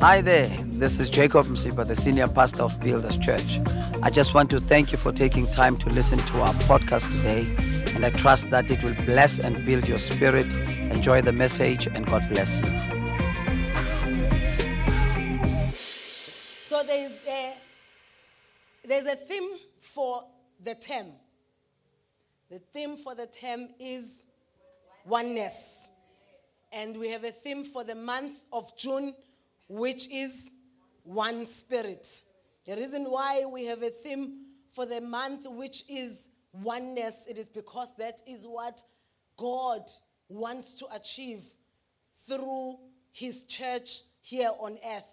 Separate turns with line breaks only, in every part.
Hi there, this is Jacob Msipha, the senior pastor of Builders Church. I just want to thank you for taking time to listen to our podcast today, and I trust that it will bless and build your spirit. Enjoy the message, and God bless you.
So there's a, there's a theme for the term. The theme for the term is oneness. And we have a theme for the month of June, which is one spirit. The reason why we have a theme for the month, which is oneness, it is because that is what God wants to achieve through his church here on earth.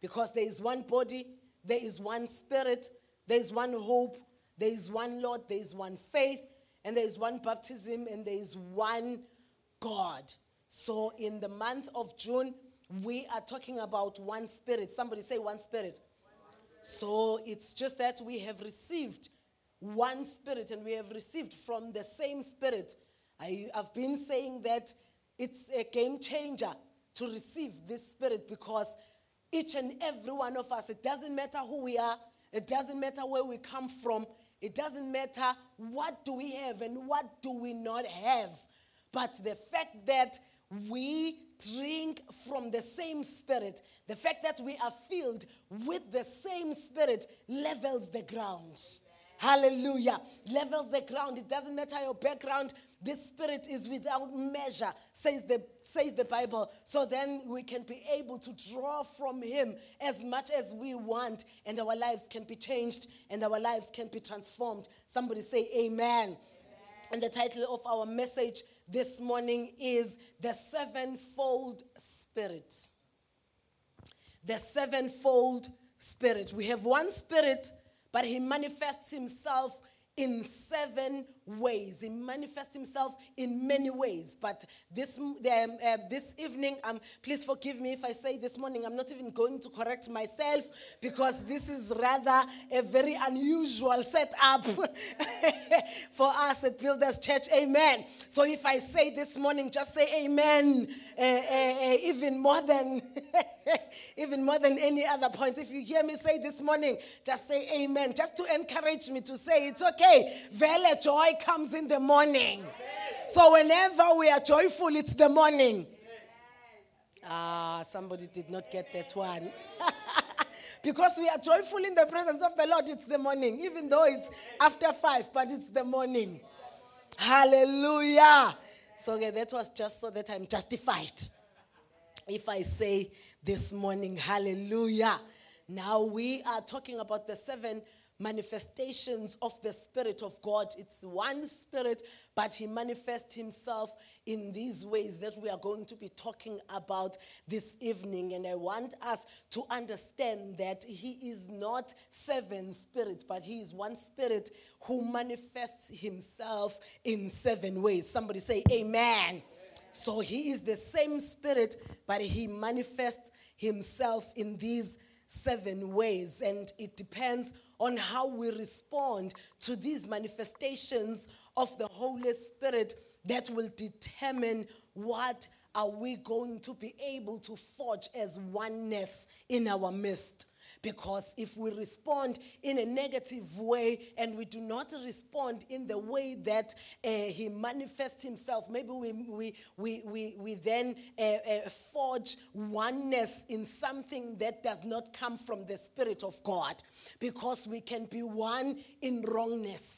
Because there is one body, there is one spirit, there is one hope, there is one Lord, there is one faith, and there is one baptism, and there is one God. So in the month of June, we are talking about one spirit. Somebody say one spirit. So it's just that we have received one spirit and we have received from the same spirit. I, have been saying that it's a game changer to receive this spirit because each and every one of us, it doesn't matter who we are, it doesn't matter where we come from, it doesn't matter what do we have and what do we not have. But the fact that we drink from the same spirit, the fact that we are filled with the same spirit levels the ground. Hallelujah. Levels the ground. It doesn't matter your background. This spirit is without measure, says the, says the Bible. So then we can be able to draw from Him as much as we want, and our lives can be changed and our lives can be transformed. Somebody say, Amen. And the title of our message this morning is The Sevenfold Spirit. The Sevenfold Spirit. We have one spirit but he manifests himself in seven ways. He manifests himself in many ways. But this, um, uh, this evening, um, please forgive me if I say this morning, I'm not even going to correct myself because this is rather a very unusual setup for us at Builders Church. Amen. So if I say this morning, just say amen, uh, uh, uh even more than. even more than any other point. If you hear me say this morning, just say amen, just to encourage me to say it's okay. Vele joy comes in the morning. So whenever we are joyful, it's the morning. Ah, somebody did not get that one. because we are joyful in the presence of the Lord, it's the morning, even though it's after five, but it's the morning. Hallelujah. So okay, that was just so that I'm justified. If I say this morning, hallelujah. Now we are talking about the seven manifestations of the Spirit of God. It's one Spirit, but He manifests Himself in these ways that we are going to be talking about this evening. And I want us to understand that He is not seven spirits, but He is one Spirit who manifests Himself in seven ways. Somebody say, Amen. So He is the same Spirit, but He manifests Himself in these seven ways. And it depends on how we respond to these manifestations of the Holy Spirit that will determine what are we going to be able to forge as oneness in our midst. Because if we respond in a negative way and we do not respond in the way that uh, He manifests Himself, maybe we, we, we, we, we then uh, uh, forge oneness in something that does not come from the Spirit of God. Because we can be one in wrongness.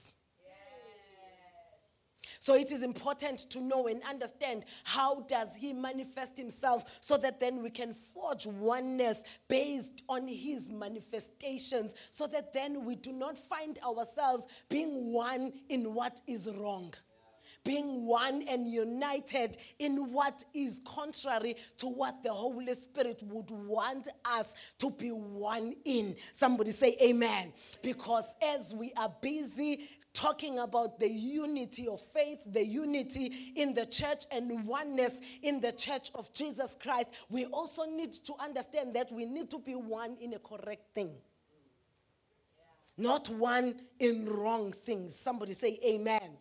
So it is important to know and understand how does he manifest himself so that then we can forge oneness based on his manifestations so that then we do not find ourselves being one in what is wrong being one and united in what is contrary to what the Holy Spirit would want us to be one in. Somebody say amen. Because as we are busy talking about the unity of faith, the unity in the church, and oneness in the church of Jesus Christ, we also need to understand that we need to be one in a correct thing. Not one in wrong things. Somebody say amen.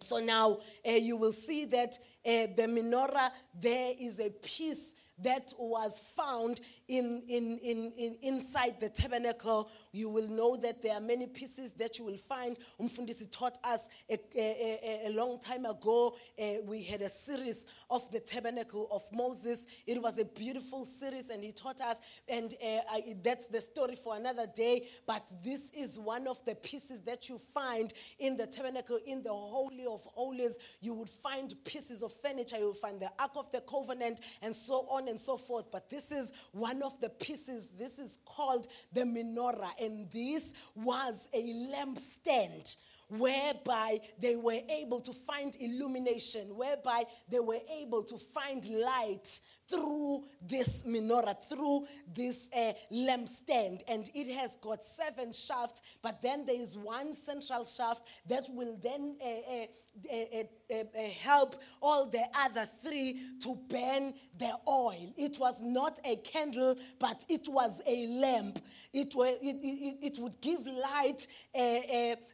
So now uh, you will see that uh, the menorah, there is a piece that was found in, in, in, in, inside the tabernacle. You will know that there are many pieces that you will find. Umfundisi taught us a, a, a, a long time ago. Uh, we had a series of the tabernacle of Moses. It was a beautiful series, and he taught us, and uh, I, that's the story for another day. But this is one of the pieces that you find in the tabernacle, in the Holy of Holies. You would find pieces of furniture, you will find the Ark of the Covenant, and so on and so forth. But this is one of the pieces. This is called the menorah, and this was a lampstand whereby they were able to find illumination, whereby they were able to find light through this menorah, through this uh, lampstand. And it has got seven shafts, but then there is one central shaft that will then uh, uh, Eh, eh, eh, help all the other three to burn the oil. It was not a candle, but it was a lamp. It, were, it, it, it would give light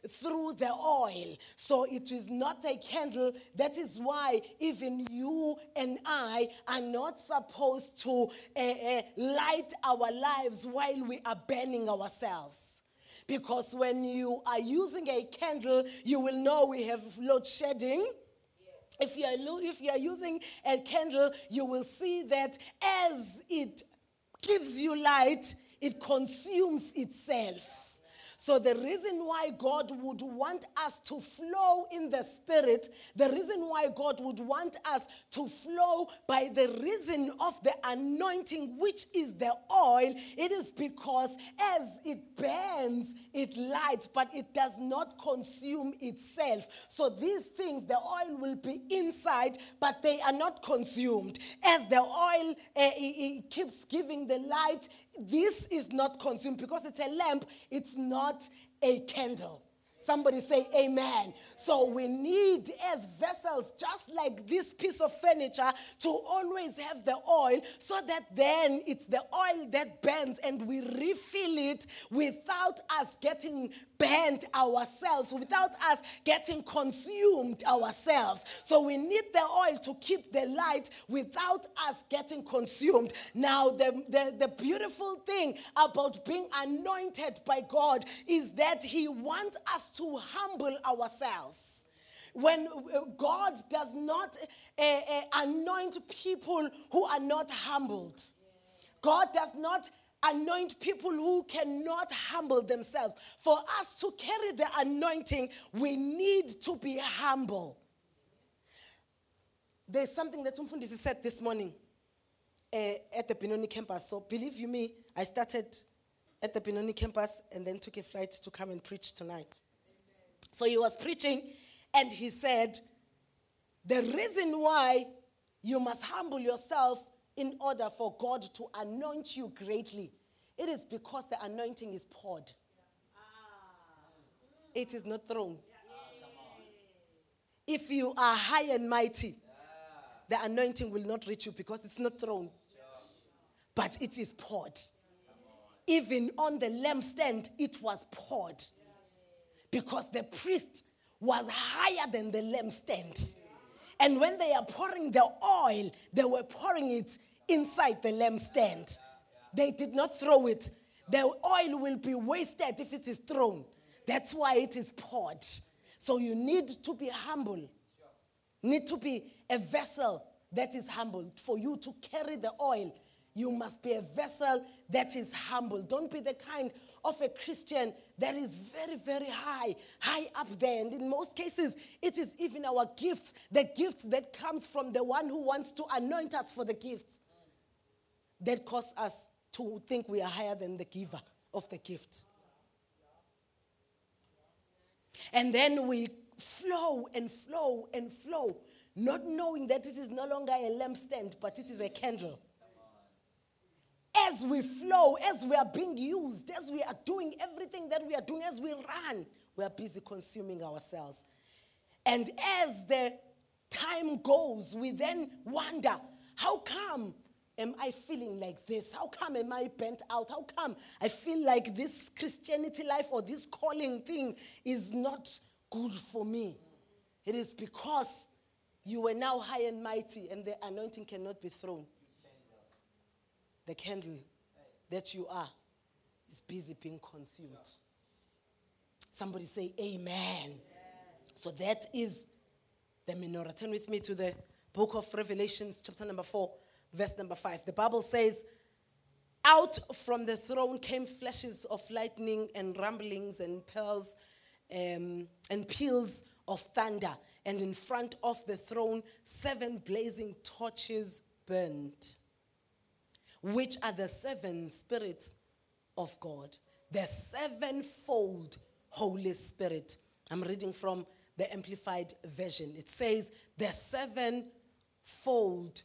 through the oil. So it is not a candle. That is why even you and I are not supposed to light our lives while we are burning ourselves. Because when you are using a candle, you will know we have load shedding. If you, are, if you are using a candle, you will see that as it gives you light, it consumes itself. So, the reason why God would want us to flow in the Spirit, the reason why God would want us to flow by the reason of the anointing, which is the oil, it is because as it burns, it lights, but it does not consume itself. So, these things, the oil will be inside, but they are not consumed. As the oil uh, it, it keeps giving the light, this is not consumed because it's a lamp, it's not a candle. Somebody say amen. So we need as vessels, just like this piece of furniture, to always have the oil so that then it's the oil that burns and we refill it without us getting burnt ourselves, without us getting consumed ourselves. So we need the oil to keep the light without us getting consumed. Now, the, the, the beautiful thing about being anointed by God is that He wants us to humble ourselves. When uh, God does not uh, uh, anoint people who are not humbled, God does not anoint people who cannot humble themselves. For us to carry the anointing, we need to be humble. There's something that Umfundisi said this morning uh, at the Benoni campus. So believe you me, I started at the Benoni campus and then took a flight to come and preach tonight. So he was preaching and he said, The reason why you must humble yourself in order for God to anoint you greatly, it is because the anointing is poured. Ah. It is not thrown. If you are high and mighty, the anointing will not reach you because it's not thrown, but it is poured. Even on the lampstand, it was poured because the priest was higher than the lampstand. And when they are pouring the oil, they were pouring it inside the lampstand. They did not throw it. The oil will be wasted if it is thrown. That's why it is poured. So you need to be humble. Need to be a vessel that is humble. For you to carry the oil, you must be a vessel that is humble. Don't be the kind of a Christian that is very, very high, high up there. And in most cases, it is even our gift, the gift that comes from the one who wants to anoint us for the gift, that cause us to think we are higher than the giver of the gift. And then we flow and flow and flow, not knowing that it is no longer a lampstand, but it is a candle as we flow, as we are being used, as we are doing everything that we are doing, as we run, we are busy consuming ourselves. And as the time goes, we then wonder, how come am I feeling like this? How come am I bent out? How come I feel like this Christianity life or this calling thing is not good for me? It is because you were now high and mighty and the anointing cannot be thrown. the candle that you are is busy being consumed. Somebody say, Amen. So that is the menorah. Turn with me to the book of Revelations, chapter number 4, verse number 5. The Bible says, Out from the throne came flashes of lightning and rumblings and pearls um, and peals of thunder. And in front of the throne, seven blazing torches burned, which are the seven spirits of God, the sevenfold Holy Spirit. I'm reading from the Amplified Version. It says, the sevenfold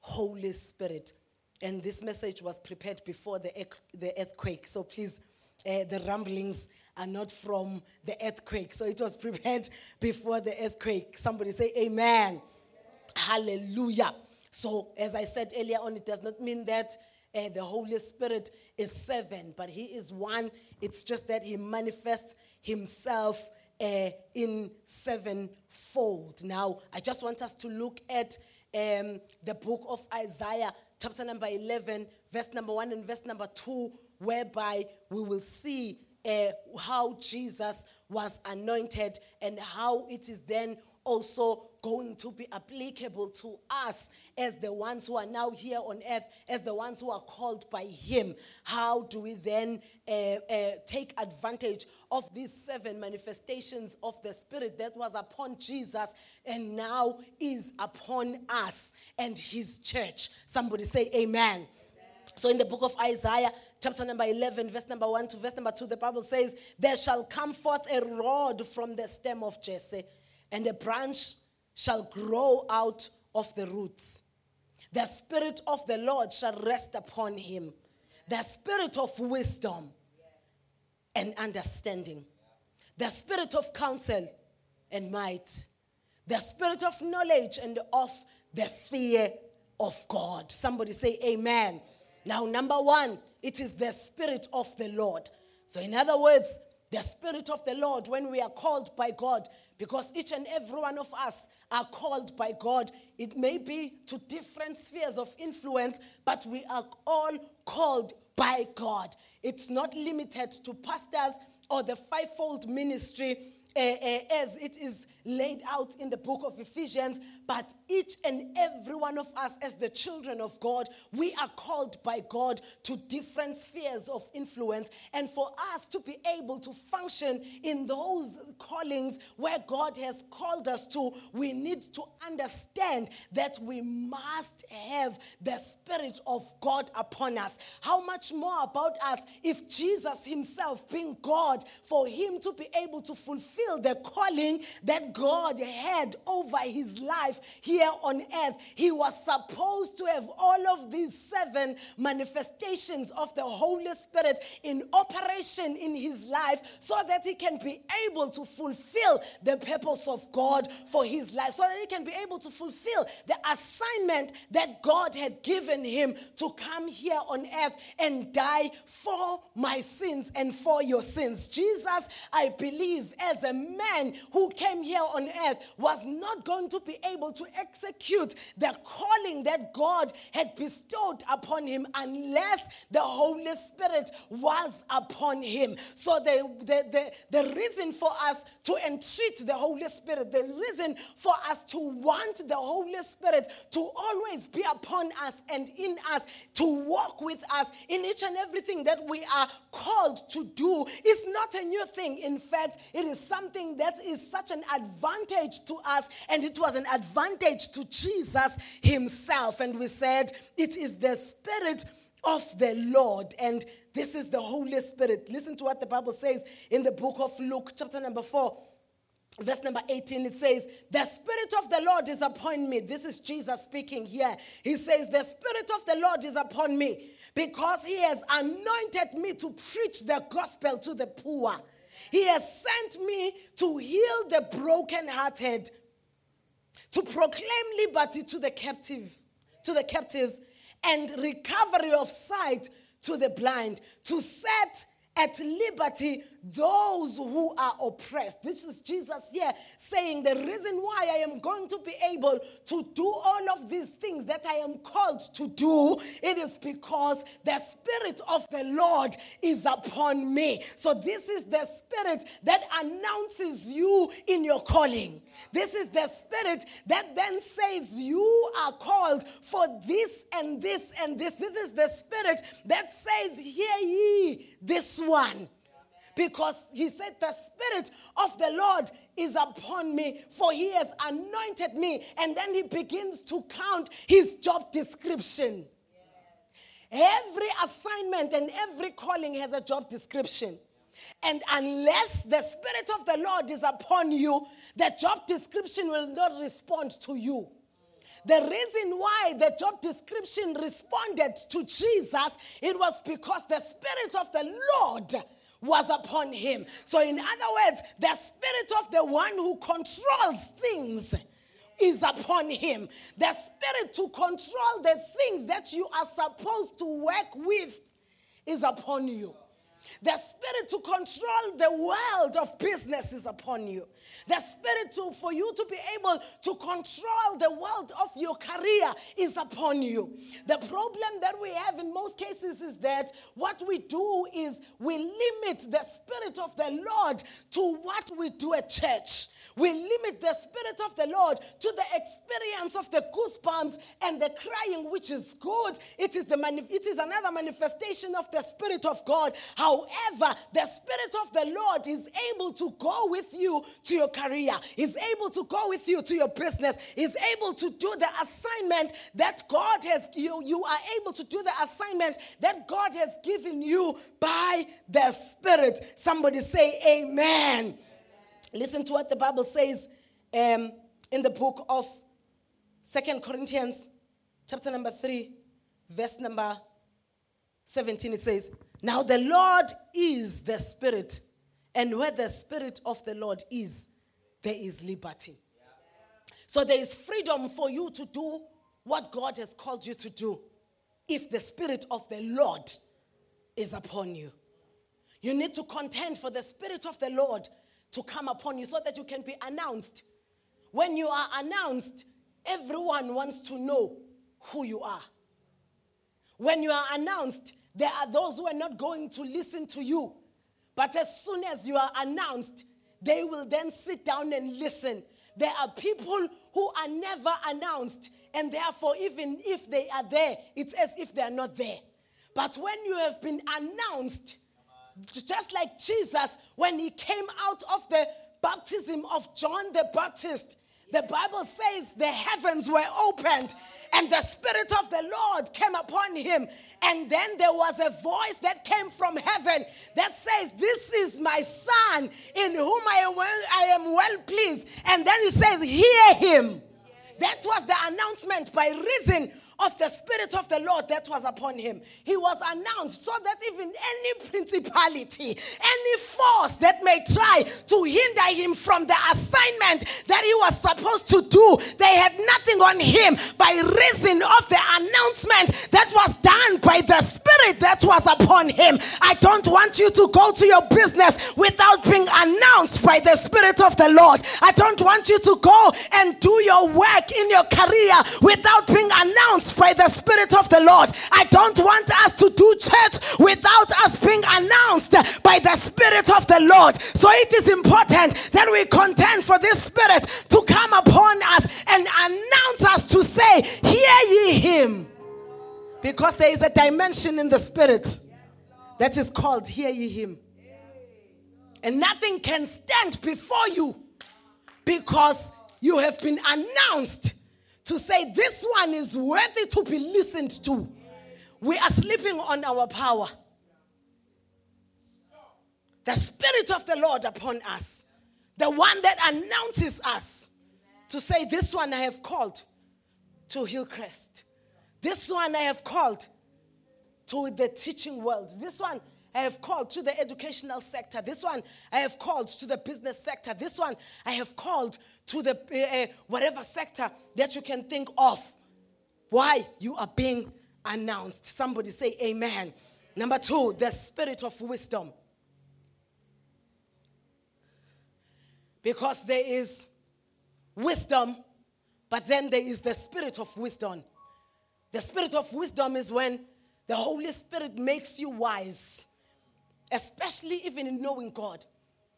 Holy Spirit. And this message was prepared before the, the earthquake. So please, uh, the rumblings are not from the earthquake. So it was prepared before the earthquake. Somebody say, Amen. Amen. Hallelujah. So, as I said earlier on, it does not mean that uh, the Holy Spirit is seven, but He is one. It's just that He manifests Himself uh, in sevenfold. Now, I just want us to look at um, the book of Isaiah, chapter number 11, verse number 1 and verse number 2, whereby we will see uh, how Jesus was anointed and how it is then also going to be applicable to us as the ones who are now here on earth, as the ones who are called by Him. How do we then uh, uh, take advantage of these seven manifestations of the Spirit that was upon Jesus and now is upon us and His church? Somebody say, Amen. So, in the book of Isaiah, chapter number 11, verse number 1 to verse number 2, the Bible says, There shall come forth a rod from the stem of Jesse, and a branch shall grow out of the roots. The Spirit of the Lord shall rest upon him, the Spirit of wisdom and understanding, the Spirit of counsel and might, the Spirit of knowledge and of the fear of God. Somebody say, Amen. Now, number one, it is the Spirit of the Lord. So, in other words, the Spirit of the Lord, when we are called by God, because each and every one of us are called by God. It may be to different spheres of influence, but we are all called by God. It's not limited to pastors or the fivefold ministry uh, uh, as it is laid out in the book of Ephesians, but each and every one of us, as the children of God, we are called by God to different spheres of influence. And for us to be able to function in those callings where God has called us to, we need to understand that we must have the Spirit of God upon us. How much more about us if Jesus Himself, being God, for Him to be able to fulfill the calling that God had over his life here on earth. He was supposed to have all of these seven manifestations of the Holy Spirit in operation in his life so that he can be able to fulfill the purpose of God for his life, so that he can be able to fulfill the assignment that God had given him to come here on earth and die for my sins and for your sins. Jesus, I believe, as a man who came here on earth was not going to be able to execute the calling that God had bestowed upon him unless the Holy Spirit was upon him. So, the, the, the, the reason for us to entreat the Holy Spirit, the reason for us to want the Holy Spirit to always be upon us and in us, to walk with us in each and everything that we are called to do is not a new thing. In fact, it is something that is such an advantage to us, and it was an advantage to Jesus himself. And we said, It is the Spirit of the Lord. And this is the Holy Spirit. Listen to what the Bible says in the book of Luke, chapter number 4. Verse number 18, it says, The Spirit of the Lord is upon me. This is Jesus speaking here. He says, The Spirit of the Lord is upon me because He has anointed me to preach the gospel to the poor. He has sent me to heal the brokenhearted, to proclaim liberty to the captive, to the captives, and recovery of sight to the blind, to set at liberty those who are oppressed. This is Jesus here saying the reason why I am going to be able to do all of these things that I am called to do, it is because the Spirit of the Lord is upon me. So this is the Spirit that announces you in your calling. This is the Spirit that then says you are called for this and this and this. This is the Spirit that says, Hear ye this one because he said, The Spirit of the Lord is upon me, for he has anointed me. And then he begins to count his job description. Every assignment and every calling has a job description. And unless the Spirit of the Lord is upon you, the job description will not respond to you. The reason why the job description responded to Jesus, it was because the Spirit of the Lord was upon him. So, in other words, the spirit of the one who controls things is upon him. The spirit to control the things that you are supposed to work with is upon you. The spirit to control the world of business is upon you. The spirit to, for you to be able to control the world of your career is upon you. The problem that we have in most cases is that what we do is we limit the spirit of the Lord to what we do at church. We limit the Spirit of the Lord to the experience of the goosebumps and the crying, which is good. It is, the manif- it is another manifestation of the Spirit of God. However, the Spirit of the Lord is able to go with you to your career, is able to go with you to your business, is able to do the assignment that God has, you, you are able to do the assignment that God has given you by the Spirit. Somebody say, Amen. Listen to what the Bible says um, in the book of Second Corinthians, chapter number 3, verse number 17. It says, Now the Lord is the Spirit, and where the Spirit of the Lord is, there is liberty. So there is freedom for you to do what God has called you to do if the Spirit of the Lord is upon you. You need to contend for the Spirit of the Lord to come upon you so that you can be announced. When you are announced, everyone wants to know who you are. When you are announced, there are those who are not going to listen to you. But as soon as you are announced, they will then sit down and listen. There are people who are never announced, and therefore, even if they are there, it's as if they are not there. But when you have been announced, just like Jesus, when he came out of the baptism of John the Baptist, the Bible says the heavens were opened and the Spirit of the Lord came upon him. And then there was a voice that came from heaven that says, This is my Son in whom I am well, pleased. And then he says, Hear him. That was the announcement by reason of the Spirit of the Lord that was upon him. He was announced so that even any principality, any force that may try to hinder him from the assignment that he was supposed to do, they had nothing on him by reason of the announcement that was done by the Spirit that was upon him. I don't want you to go to your business without being announced by the Spirit of the Lord. I don't want you to go and do your work in your career without being announced by the Spirit of the Lord. I don't want us to do church without us being announced by the Spirit of the Lord. So it is important that we contend for this Spirit to come upon us and announce us to say, Hear ye him. Because there is a dimension in the Spirit that is called Hear ye him. And nothing can stand before you because you have been announced to say this one is worthy to be listened to. We are sleeping on our power. The Spirit of the Lord upon us, the one that announces us to say, This one I have called to Hillcrest. This one I have called to the teaching world. This one I have called to the educational sector. This one I have called to the business sector. This one I have called to the uh, whatever sector that you can think of. Why? You are being announced. Somebody say amen. Number two, the spirit of wisdom. Because there is wisdom, but then there is the spirit of wisdom. The spirit of wisdom is when the Holy Spirit makes you wise, especially even in knowing God.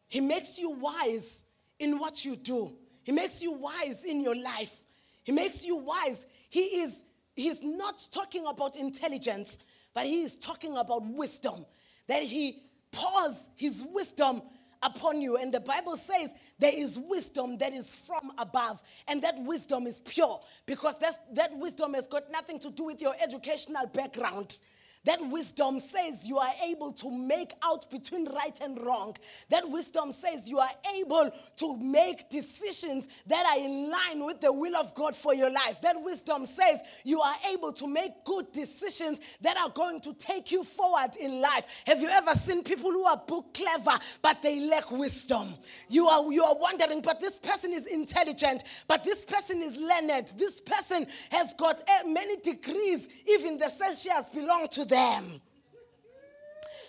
He makes you wise in what you do, He makes you wise in your life. He makes you wise. He is he's not talking about intelligence, but he is talking about wisdom. That he pours his wisdom upon you. And the Bible says there is wisdom that is from above, and that wisdom is pure because that's, that wisdom has got nothing to do with your educational background. That wisdom says you are able to make out between right and wrong. That wisdom says you are able to make decisions that are in line with the will of God for your life. That wisdom says you are able to make good decisions that are going to take you forward in life. Have you ever seen people who are book clever but they lack wisdom? You are you are wondering, but this person is intelligent, but this person is learned. This person has got eh, many degrees, even the Celsius belong to them.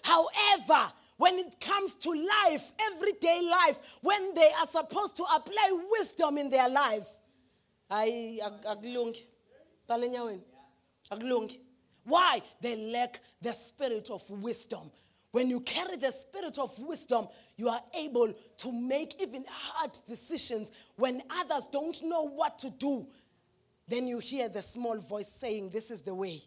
However, when it comes to life, everyday life, when they are supposed to apply wisdom in their lives, I. Why? They lack the spirit of wisdom. When you carry the spirit of wisdom, you are able to make even hard decisions when others don't know what to do. Then you hear the small voice saying, This is the way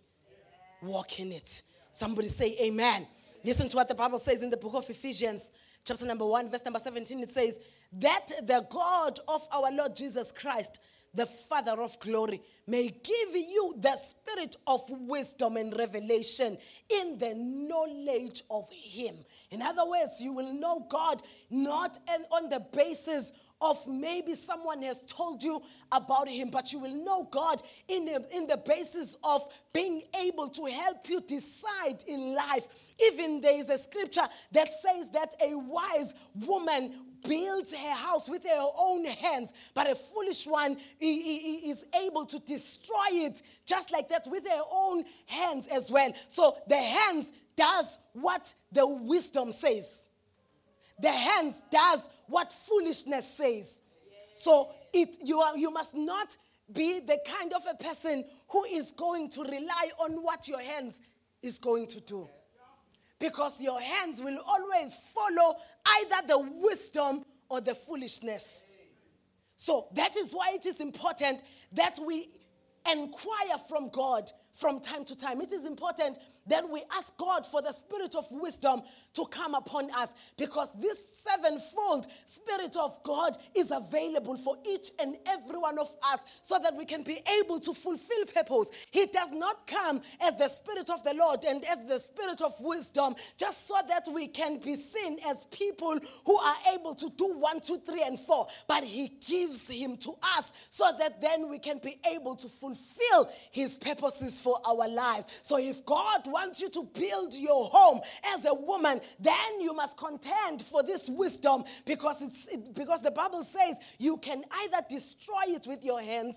walk in it. Somebody say amen. Listen to what the Bible says in the book of Ephesians, chapter number 1, verse number 17. It says, That the God of our Lord Jesus Christ, the Father of glory, may give you the spirit of wisdom and revelation in the knowledge of Him. In other words, you will know God not on the basis of maybe someone has told you about him, but you will know God in the, in the basis of being able to help you decide in life. Even there is a scripture that says that a wise woman builds her house with her own hands, but a foolish one is able to destroy it just like that with her own hands as well. So the hands does what the wisdom says. The hands does what foolishness says. So it, you, are, you must not be the kind of a person who is going to rely on what your hands is going to do. Because your hands will always follow either the wisdom or the foolishness. So that is why it is important that we inquire from God from time to time. It is important that we ask God for the spirit of wisdom to come upon us because this sevenfold spirit of God is available for each and every one of us so that we can be able to fulfill purpose. He does not come as the spirit of the Lord and as the spirit of wisdom just so that we can be seen as people who are able to do one, two, three, and four, but He gives Him to us so that then we can be able to fulfill His purposes for our lives. So if God wants you to build your home as a woman, then you must contend for this wisdom because, it's, it, because the Bible says you can either destroy it with your hands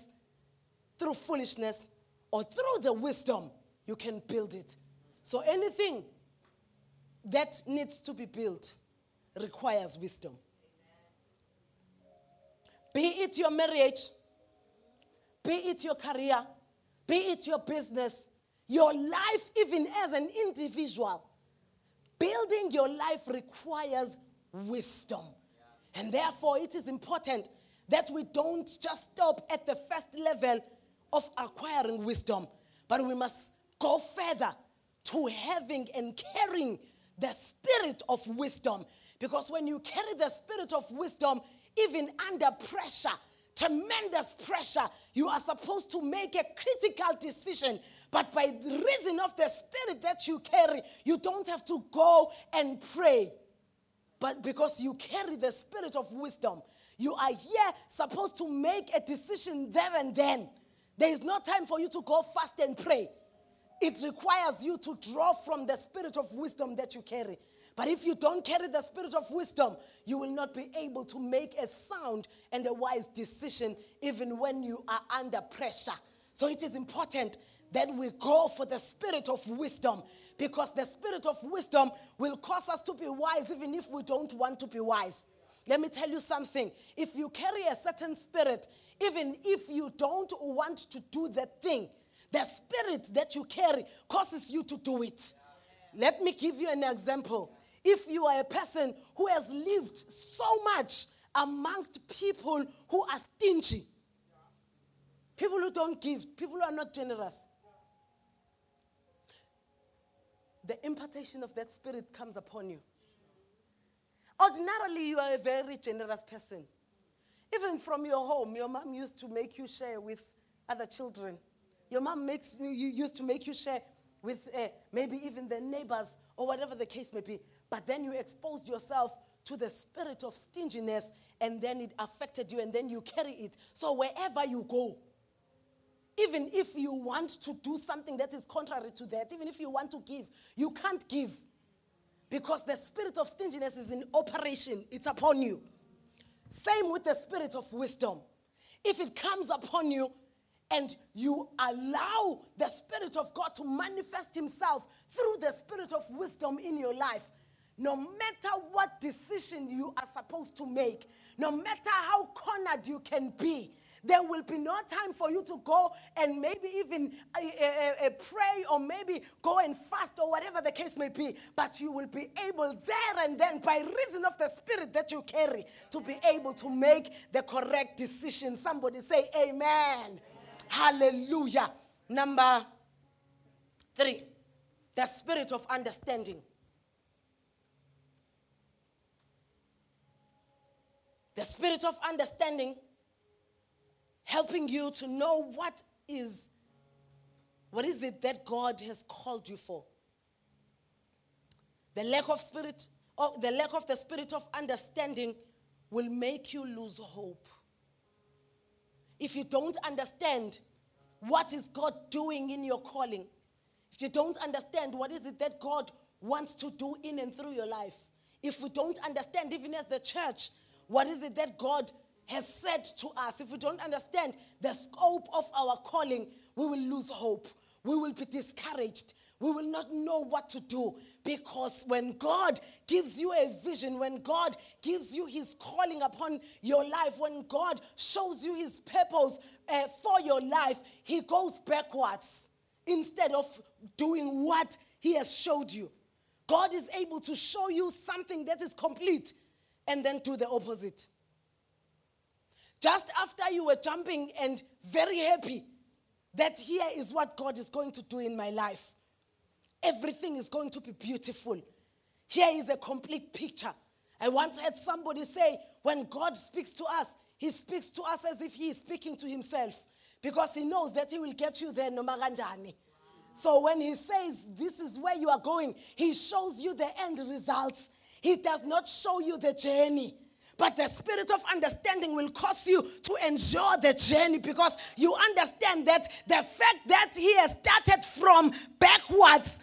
through foolishness or through the wisdom, you can build it. So anything that needs to be built requires wisdom. Be it your marriage, be it your career, be it your business, your life, even as an individual, building your life requires wisdom. And therefore, it is important that we don't just stop at the first level of acquiring wisdom, but we must go further to having and carrying the spirit of wisdom. Because when you carry the spirit of wisdom, even under pressure, tremendous pressure, you are supposed to make a critical decision. But by reason of the spirit that you carry, you don't have to go and pray. But because you carry the spirit of wisdom, you are here supposed to make a decision there and then. There is no time for you to go fast and pray. It requires you to draw from the spirit of wisdom that you carry. But if you don't carry the spirit of wisdom, you will not be able to make a sound and a wise decision even when you are under pressure. So it is important that we go for the spirit of wisdom because the spirit of wisdom will cause us to be wise even if we don't want to be wise. Let me tell you something. If you carry a certain spirit, even if you don't want to do that thing, the spirit that you carry causes you to do it. Let me give you an example. If you are a person who has lived so much amongst people who are stingy, people who don't give, people who are not generous, the impartation of that spirit comes upon you. Ordinarily, you are a very generous person. Even from your home, your mom used to make you share with other children. Your mom makes you used to make you share with uh, maybe even the neighbors or whatever the case may be. But then you exposed yourself to the spirit of stinginess and then it affected you and then you carry it. So wherever you go, even if you want to do something that is contrary to that, even if you want to give, you can't give because the spirit of stinginess is in operation, it's upon you. Same with the spirit of wisdom. If it comes upon you and you allow the spirit of God to manifest himself through the spirit of wisdom in your life, no matter what decision you are supposed to make, no matter how cornered you can be, there will be no time for you to go and maybe even uh, uh, uh, pray or maybe go and fast or whatever the case may be. But you will be able there and then, by reason of the spirit that you carry, to be able to make the correct decision. Somebody say, Amen. Amen. Hallelujah. Number three, the spirit of understanding. The spirit of understanding helping you to know what is what is it that God has called you for. The lack of spirit or the lack of the spirit of understanding will make you lose hope. If you don't understand what is God doing in your calling, if you don't understand what is it that God wants to do in and through your life, if we don't understand even as the church, what is it that God has said to us, if we don't understand the scope of our calling, we will lose hope. We will be discouraged. We will not know what to do because when God gives you a vision, when God gives you His calling upon your life, when God shows you His purpose uh, for your life, He goes backwards instead of doing what He has showed you. God is able to show you something that is complete and then do the opposite. Just after you were jumping and very happy that here is what God is going to do in my life. Everything is going to be beautiful. Here is a complete picture. I once heard somebody say, when God speaks to us, he speaks to us as if he is speaking to himself because he knows that he will get you there no maganjani. So when he says this is where you are going, he shows you the end results. He does not show you the journey. But the spirit of understanding will cause you to endure the journey because you understand that the fact that he has started from backwards,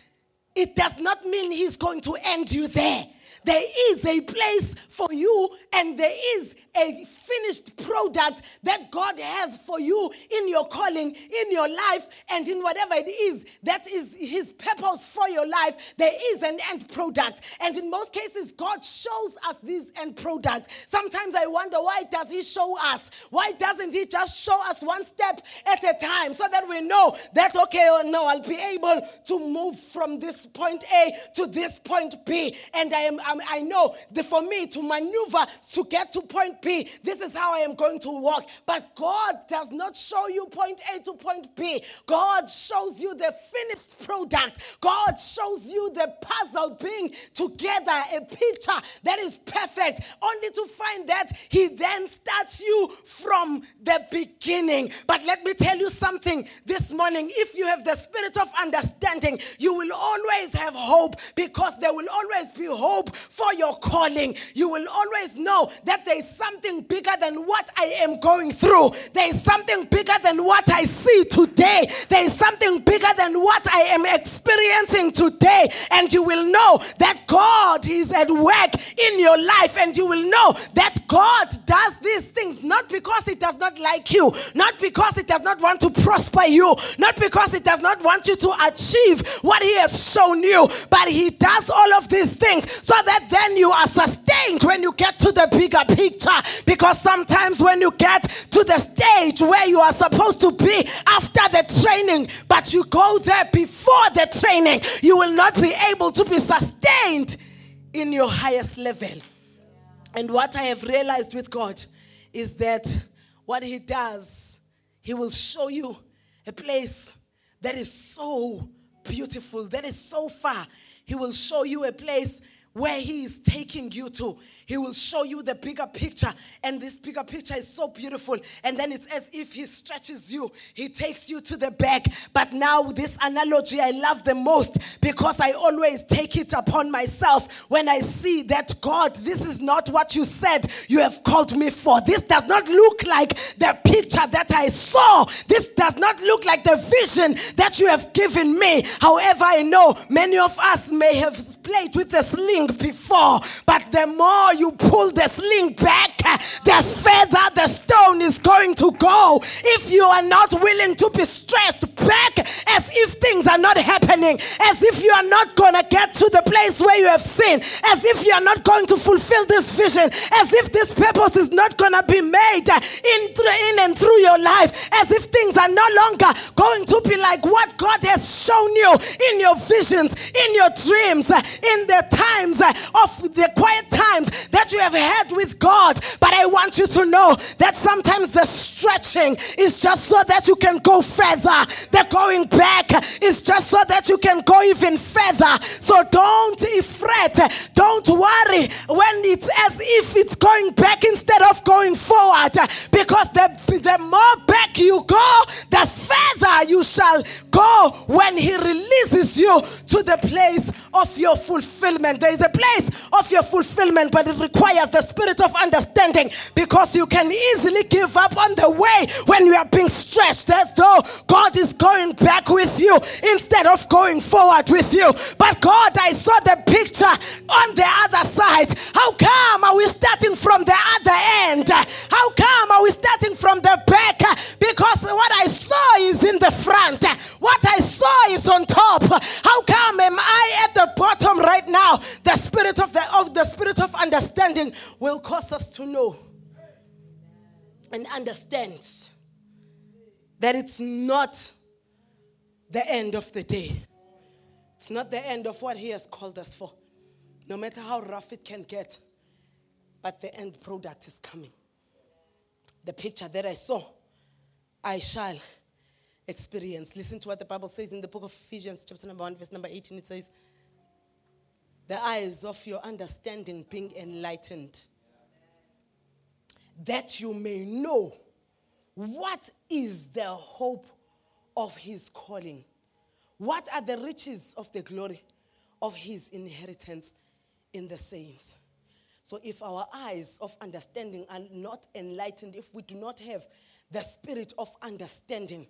it does not mean he's going to end you there. There is a place for you, and there is a finished product that God has for you in your calling, in your life, and in whatever it is that is His purpose for your life. There is an end product. And in most cases, God shows us this end product. Sometimes I wonder why does He show us? Why doesn't He just show us one step at a time so that we know that, okay, oh no, I'll be able to move from this point A to this point B. And I am I'm Um, I know for me to maneuver to get to point B, this is how I am going to walk. But God does not show you point A to point B. God shows you the finished product. God shows you the puzzle being together, a picture that is perfect, only to find that He then starts you from the beginning. But let me tell you something this morning. If you have the spirit of understanding, you will always have hope because there will always be hope for your calling, you will always know that there is something bigger than what I am going through. There is something bigger than what I see today. There is something bigger than what I am experiencing today. And you will know that God is at work in your life. And you will know that God does these things not because He does not like you, not because He does not want to prosper you, not because He does not want you to achieve what He has shown you, but He does all of these things so that then you are sustained when you get to the bigger picture. Because sometimes when you get to the stage where you are supposed to be after the training, but you go there before the training, you will not be able to be sustained in your highest level. And what I have realized with God is that what He does, He will show you a place that is so beautiful, that is so far. He will show you a place where He is taking you to. He will show you the bigger picture, and this bigger picture is so beautiful. And then it's as if He stretches you, He takes you to the back. But now, this analogy I love the most because I always take it upon myself when I see that God, this is not what you said you have called me for. This does not look like the picture that I saw. This does not look like the vision that you have given me. However, I know many of us may have played with the sling before, but the more you pull the sling back, the further the stone is going to go. If you are not willing to be stressed back as if things are not happening, as if you are not going to get to the place where you have seen, as if you are not going to fulfill this vision, as if this purpose is not going to be made in, in and through your life, as if things are no longer going to be like what God has shown you in your visions, in your dreams, in the times of the quiet times that you have had with God. But I want you to know that sometimes the stretching is just so that you can go further. The going back is just so that you can go even further. So don't fret. Don't worry when it's as if it's going back instead of going forward. Because the, the more back you go, the further you shall go when He releases you to the place of your fulfillment. There is a place of your fulfillment, but it requires the spirit of understanding because you can easily give up on the way when you are being stretched as though God is going back with you instead of going forward with you. But God, I saw the picture on the other side. How come are we starting from the other end? How come are we starting from the back? Because what I saw is in the front. What I saw is on top. How come am I at the bottom right now? The spirit of the of the spirit of understanding will cause us to know and understand that it's not the end of the day. It's not the end of what he has called us for. No matter how rough it can get, but the end product is coming. The picture that I saw, I shall experience. Listen to what the Bible says in the book of Ephesians, chapter number 1, verse number 18. It says, The eyes of your understanding being enlightened, that you may know what is the hope of his calling. What are the riches of the glory of his inheritance in the saints? So, if our eyes of understanding are not enlightened, if we do not have the spirit of understanding,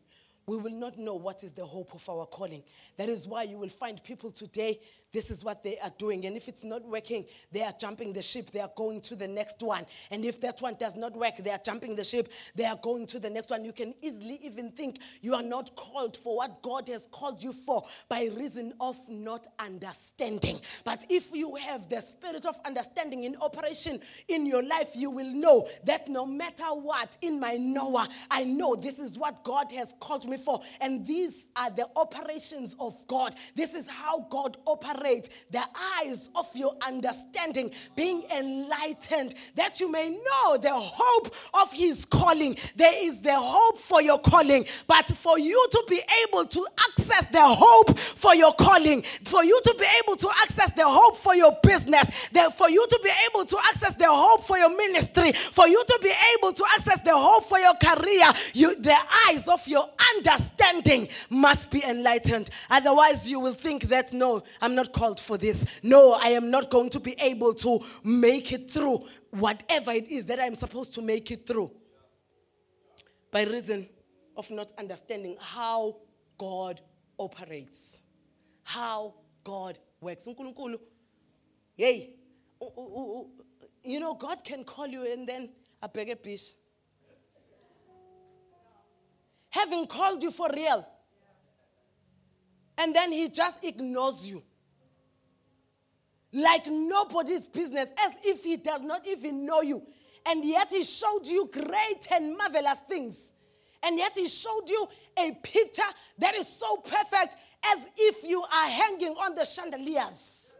we will not know what is the hope of our calling. That is why you will find people today, this is what they are doing. And if it's not working, they are jumping the ship, they are going to the next one. And if that one does not work, they are jumping the ship, they are going to the next one. You can easily even think you are not called for what God has called you for by reason of not understanding. But if you have the spirit of understanding in operation in your life, you will know that no matter what, in my knower, I know this is what God has called me for. And these are the operations of God. This is how God operates. The eyes of your understanding being enlightened, that you may know the hope of His calling. There is the hope for your calling, but for you to be able to access the hope for your calling, for you to be able to access the hope for your business, for you to be able to access the hope for your ministry, for you to be able to access the hope for your career, you, the eyes of your understanding must be enlightened. Otherwise, you will think that no, I'm not called for this. No, I am not going to be able to make it through whatever it is that I'm supposed to make it through. By reason of not understanding how God operates, how God works. Hey, you know, God can call you and then a beg piece having called you for real. And then he just ignores you. Like nobody's business, as if he does not even know you. And yet he showed you great and marvelous things. And yet he showed you a picture that is so perfect as if you are hanging on the chandeliers.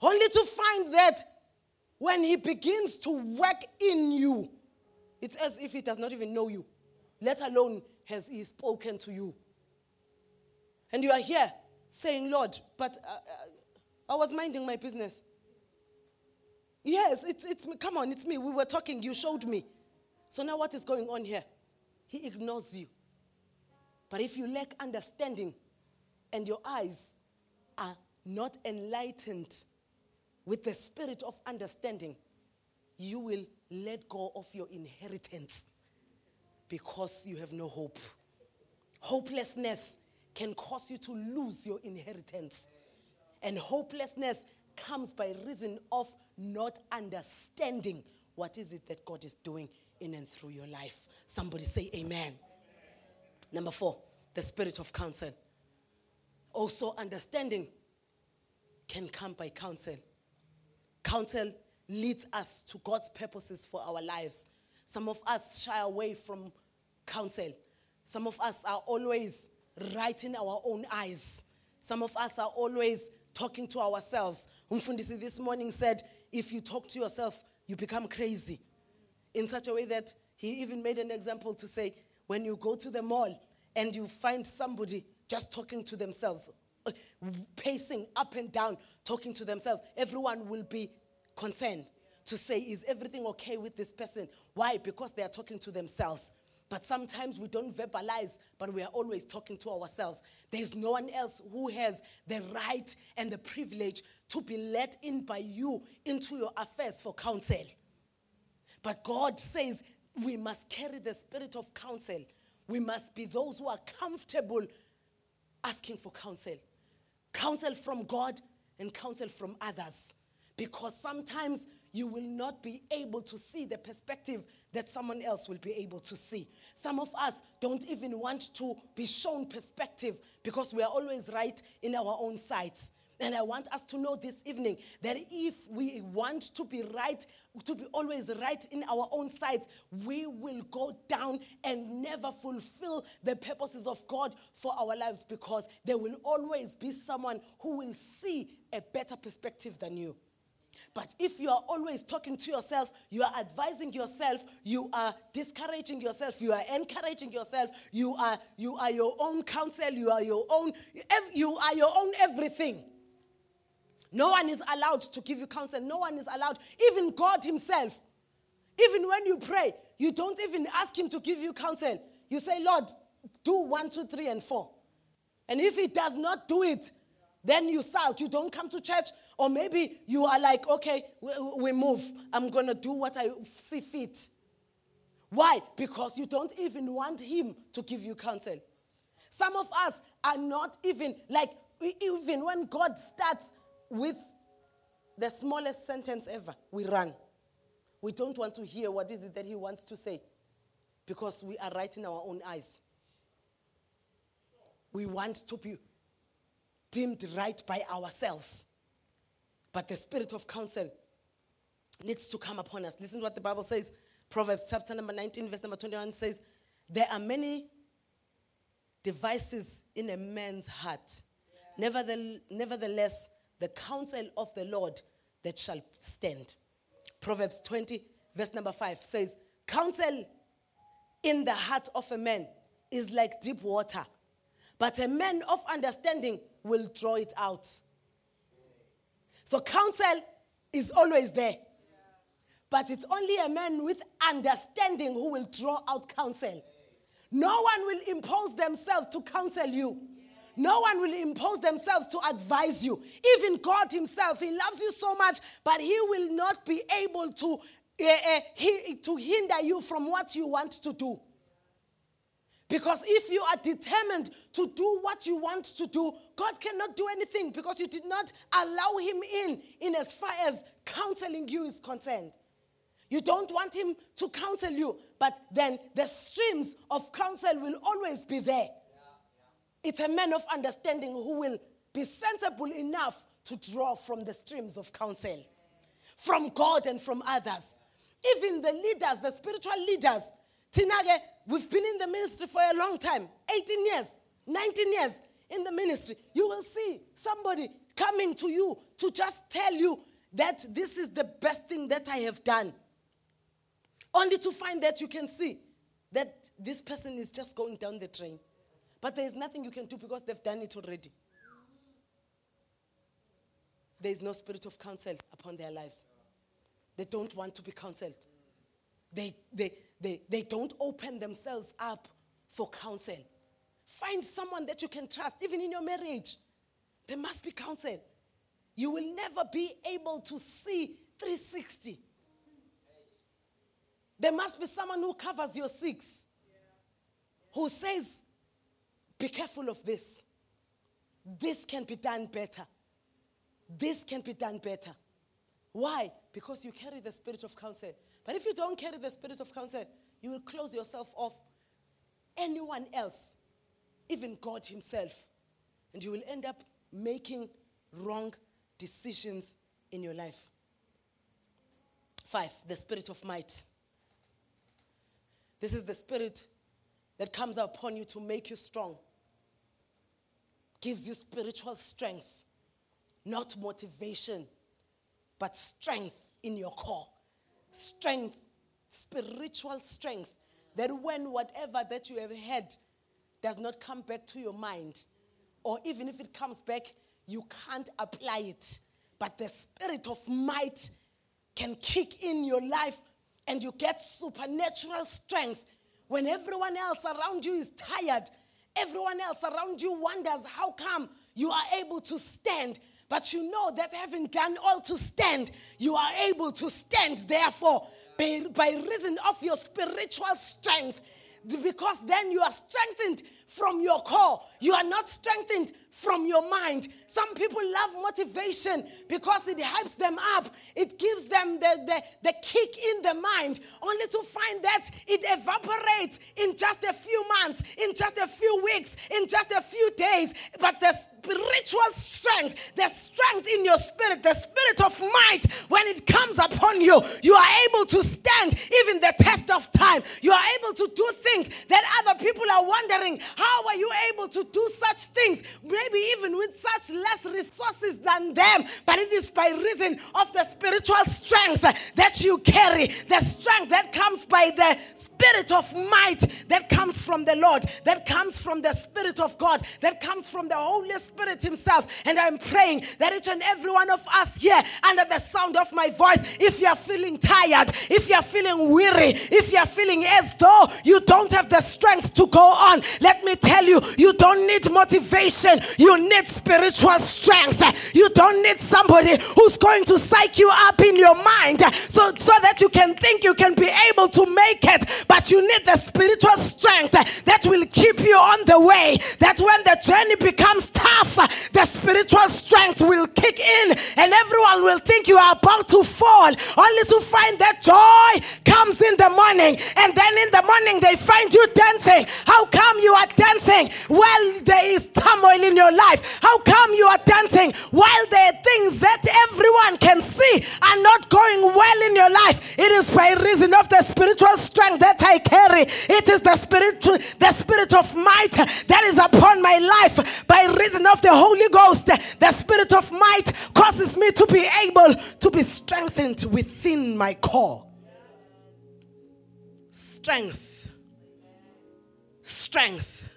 Only to find that when he begins to work in you, it's as if he does not even know you, let alone has he spoken to you. And you are here saying, Lord, but uh, uh, I was minding my business. Yes, it's, it's me. Come on, it's me. We were talking, you showed me. So now what is going on here? He ignores you. But if you lack understanding and your eyes are not enlightened with the spirit of understanding, you will let go of your inheritance because you have no hope. Hopelessness can cause you to lose your inheritance. And hopelessness comes by reason of not understanding what is it that God is doing in and through your life. Somebody say amen. amen. Number 4, the spirit of counsel. Also understanding can come by counsel. Counsel leads us to God's purposes for our lives. Some of us shy away from counsel. Some of us are always right in our own eyes. Some of us are always talking to ourselves. Umfundisi this morning said, if you talk to yourself, you become crazy. In such a way that he even made an example to say, when you go to the mall and you find somebody just talking to themselves, uh, pacing up and down, talking to themselves, everyone will be concerned to say, Is everything okay with this person? Why? Because they are talking to themselves. But sometimes we don't verbalize, but we are always talking to ourselves. There's no one else who has the right and the privilege to be let in by you into your affairs for counsel. But God says we must carry the spirit of counsel. We must be those who are comfortable asking for counsel. Counsel from God and counsel from others. Because sometimes you will not be able to see the perspective that someone else will be able to see. Some of us don't even want to be shown perspective because we are always right in our own sights. And I want us to know this evening that if we want to be right, to be always right in our own sights, we will go down and never fulfill the purposes of God for our lives because there will always be someone who will see a better perspective than you. But if you are always talking to yourself, you are advising yourself, you are discouraging yourself, you are encouraging yourself, you are, you are your own counsel, you are your own, you are your own everything. No one is allowed to give you counsel. No one is allowed, even God Himself. Even when you pray, you don't even ask Him to give you counsel. You say, Lord, do one, two, three, and four. And if He does not do it, then you shout. You don't come to church. Or maybe you are like, okay, we, we move. I'm going to do what I see fit. Why? Because you don't even want him to give you counsel. Some of us are not even, like, even when God starts with the smallest sentence ever, we run. We don't want to hear what is it that he wants to say because we are right in our own eyes. We want to be deemed right by ourselves. But the spirit of counsel needs to come upon us. Listen to what the Bible says. Proverbs chapter number 19, verse number 21 says, There are many devices in a man's heart. Yeah. Nevertheless, the counsel of the Lord that shall stand. Proverbs 20, verse number 5 says, Counsel in the heart of a man is like deep water, but a man of understanding will draw it out. So counsel is always there. But it's only a man with understanding who will draw out counsel. No one will impose themselves to counsel you. No one will impose themselves to advise you. Even God Himself, He loves you so much, but He will not be able to, uh, uh, he, to hinder you from what you want to do. Because if you are determined to do what you want to do, God cannot do anything because you did not allow Him in, in as far as counseling you is concerned. You don't want Him to counsel you, but then the streams of counsel will always be there. It's a man of understanding who will be sensible enough to draw from the streams of counsel, from God and from others. Even the leaders, the spiritual leaders, Tinage, we've been in the ministry for a long time 18 years, 19 years in the ministry. You will see somebody coming to you to just tell you that this is the best thing that I have done. Only to find that you can see that this person is just going down the drain. But there is nothing you can do because they've done it already. There is no spirit of counsel upon their lives. They don't want to be counseled. They, they, they, they don't open themselves up for counsel. Find someone that you can trust, even in your marriage. There must be counsel. You will never be able to see 360. There must be someone who covers your six, who says, Be careful of this. This can be done better. This can be done better. Why? Because you carry the spirit of counsel. But if you don't carry the spirit of counsel, you will close yourself off anyone else, even God Himself. And you will end up making wrong decisions in your life. Five, the spirit of might. This is the spirit that comes upon you to make you strong, gives you spiritual strength, not motivation, but strength in your core. Strength, spiritual strength, that when whatever that you have had does not come back to your mind, or even if it comes back, you can't apply it. But the spirit of might can kick in your life and you get supernatural strength when everyone else around you is tired. Everyone else around you wonders how come you are able to stand. But you know that having done all to stand, you are able to stand, therefore, by, by reason of your spiritual strength because then you are strengthened from your core. You are not strengthened from your mind. Some people love motivation because it hypes them up. It gives them the, the, the kick in the mind, only to find that it evaporates in just a few months, in just a few weeks, in just a few days. But the spiritual strength, the strength in your spirit, the spirit of might, when it comes upon you, you are able to stand even the test of time. You are able to do things that other people are wondering how are you able to do such things, maybe even with such less resources than them? But it is by reason of the spiritual strength that you carry, the strength that comes by the spirit of might that comes from the Lord, that comes from the Spirit of God, that comes from the Holy Spirit Himself. And I'm praying that each and every one of us here, under the sound of my voice, if you are feeling tired, if you are feeling weary, if you are feeling as though you don't have the strength to go on, let me tell you, you don't need motivation. You need spiritual strength. You don't need somebody who's going to psych you up in your mind so, so that you can think you can be able to make it. But you need the spiritual strength that will keep you on the way. That when the journey becomes tough, the spiritual strength will kick in and everyone will think you are about to fall, only to find that joy comes in the morning. And then in the morning, they find you dancing. How come you are dancing while there is turmoil in your life? How come you are dancing while there are things that everyone can see are not going well in your life? It is by reason of the spiritual strength that I carry. It is the spirit, the spirit of might that is upon my life by reason of the Holy Ghost. The spirit of might causes me to be able to be strengthened within my core. Strength. Strength.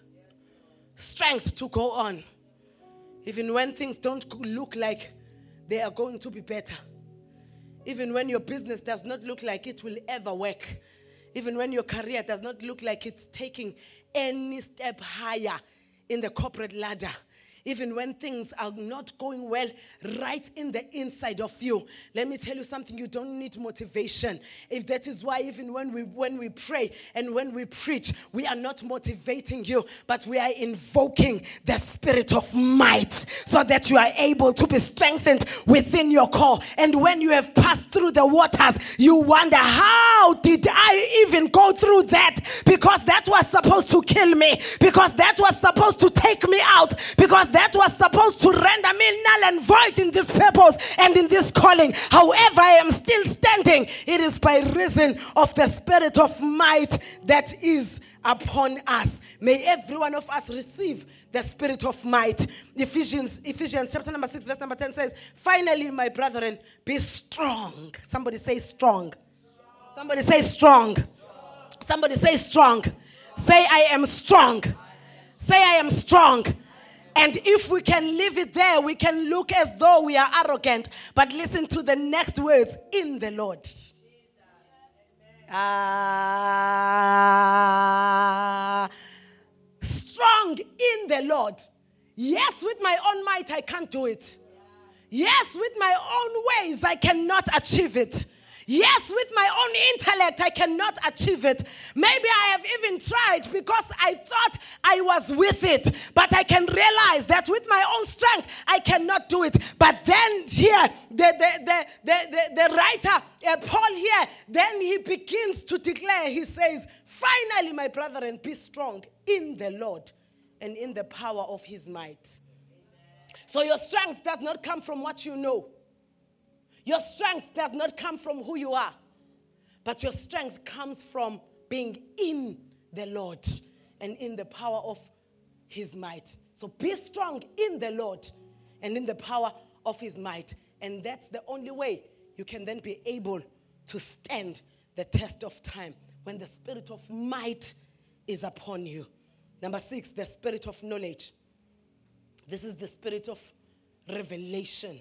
Strength to go on. Even when things don't look like they are going to be better. Even when your business does not look like it will ever work. Even when your career does not look like it's taking any step higher in the corporate ladder even when things are not going well right in the inside of you. Let me tell you something, you don't need motivation. If that is why even when we when we pray and when we preach, we are not motivating you, but we are invoking the spirit of might so that you are able to be strengthened within your core. And when you have passed through the waters, you wonder, how did I even go through that? Because that was supposed to kill me, because that was supposed to take me out, because that was supposed to render me null and void in this purpose and in this calling. However, I am still standing. It is by reason of the spirit of might that is upon us. May every one of us receive the spirit of might. Ephesians, Ephesians chapter number 6, verse number 10 says, Finally, my brethren, be strong. Somebody say strong. Somebody say strong. Somebody say strong. Say, I am strong. Say, I am strong. And if we can leave it there, we can look as though we are arrogant. But listen to the next words in the Lord. Ah, strong in the Lord. Yes, with my own might, I can't do it. Yes, with my own ways, I cannot achieve it. Yes, with my own intellect, I cannot achieve it. Maybe I have even tried because I thought I was with it. But I can realize that with my own strength, I cannot do it. But then here, the, the, the, the, the, the writer, uh, Paul here, then he begins to declare, he says, Finally, my brethren, be strong in the Lord and in the power of his might. So your strength does not come from what you know. Your strength does not come from who you are, but your strength comes from being in the Lord and in the power of his might. So be strong in the Lord and in the power of his might. And that's the only way you can then be able to stand the test of time when the spirit of might is upon you. Number six, the spirit of knowledge. This is the spirit of revelation.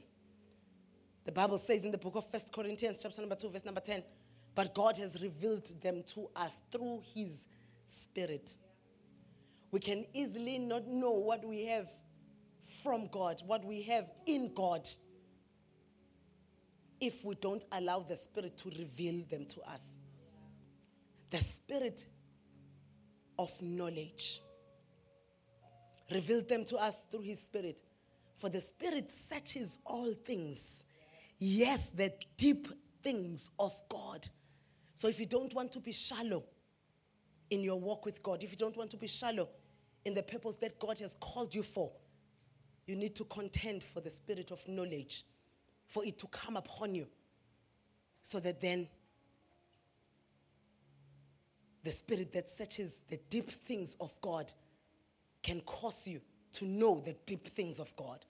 The Bible says in the book of First Corinthians, chapter number 2, verse number 10, but God has revealed them to us through his spirit. We can easily not know what we have from God, what we have in God, if we don't allow the Spirit to reveal them to us. The Spirit of knowledge revealed them to us through His Spirit. For the Spirit searches all things Yes, the deep things of God. So if you don't want to be shallow in your walk with God, if you don't want to be shallow in the purpose that God has called you for, you need to contend for the spirit of knowledge, for it to come upon you, so that then the spirit that searches the deep things of God can cause you to know the deep things of God.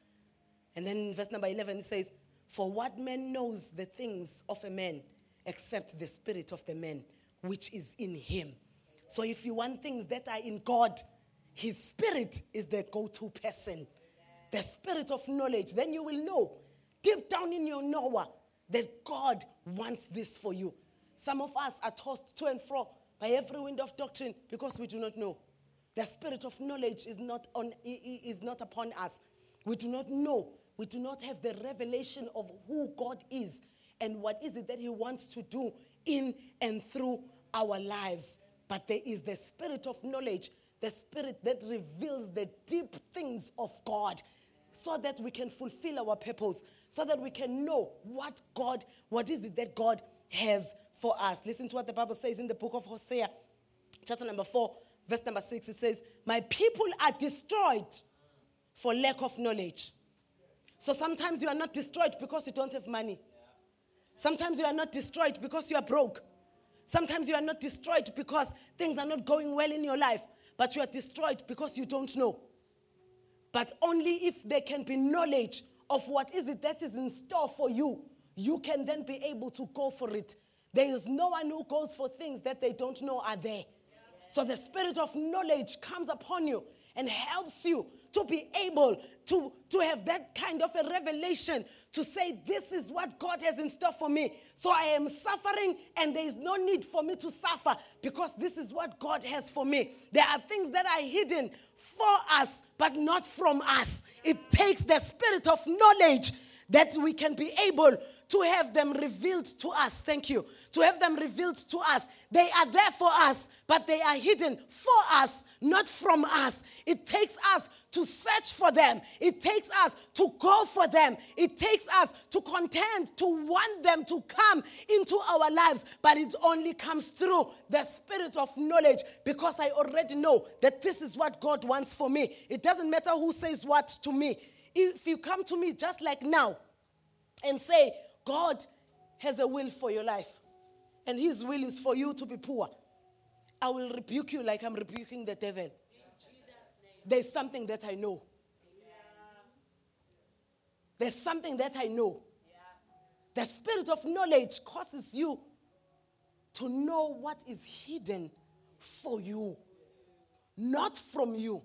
And then verse number 11, it says, for what man knows the things of a man except the spirit of the man which is in him? So if you want things that are in God, his spirit is the go to person. The spirit of knowledge. Then you will know deep down in your knower that God wants this for you. Some of us are tossed to and fro by every wind of doctrine because we do not know. The spirit of knowledge is not, on, is not upon us. We do not know we do not have the revelation of who God is and what is it that He wants to do in and through our lives. But there is the spirit of knowledge, the spirit that reveals the deep things of God so that we can fulfill our purpose, so that we can know what God, what is it that God has for us. Listen to what the Bible says in the book of Hosea, chapter number 4, verse number 6. It says, My people are destroyed for lack of knowledge. So sometimes you are not destroyed because you don't have money. Sometimes you are not destroyed because you are broke. Sometimes you are not destroyed because things are not going well in your life, but you are destroyed because you don't know. But only if there can be knowledge of what is it that is in store for you, you can then be able to go for it. There is no one who goes for things that they don't know are there. So the spirit of knowledge comes upon you and helps you to be able to, to have that kind of a revelation to say, This is what God has in store for me. So I am suffering, and there is no need for me to suffer because this is what God has for me. There are things that are hidden for us, but not from us. It takes the spirit of knowledge that we can be able to have them revealed to us. Thank you. To have them revealed to us. They are there for us, but they are hidden for us not from us. It takes us to search for them. It takes us to go for them. It takes us to contend, to want them to come into our lives. But it only comes through the spirit of knowledge because I already know that this is what God wants for me. It doesn't matter who says what to me. if you come to me just like now and say, God has a will for your life, and his will is for you to be poor, I will rebuke you like I'm rebuking the devil. There's something that I know. There's something that I know. The spirit of knowledge causes you to know what is hidden for you, not from you.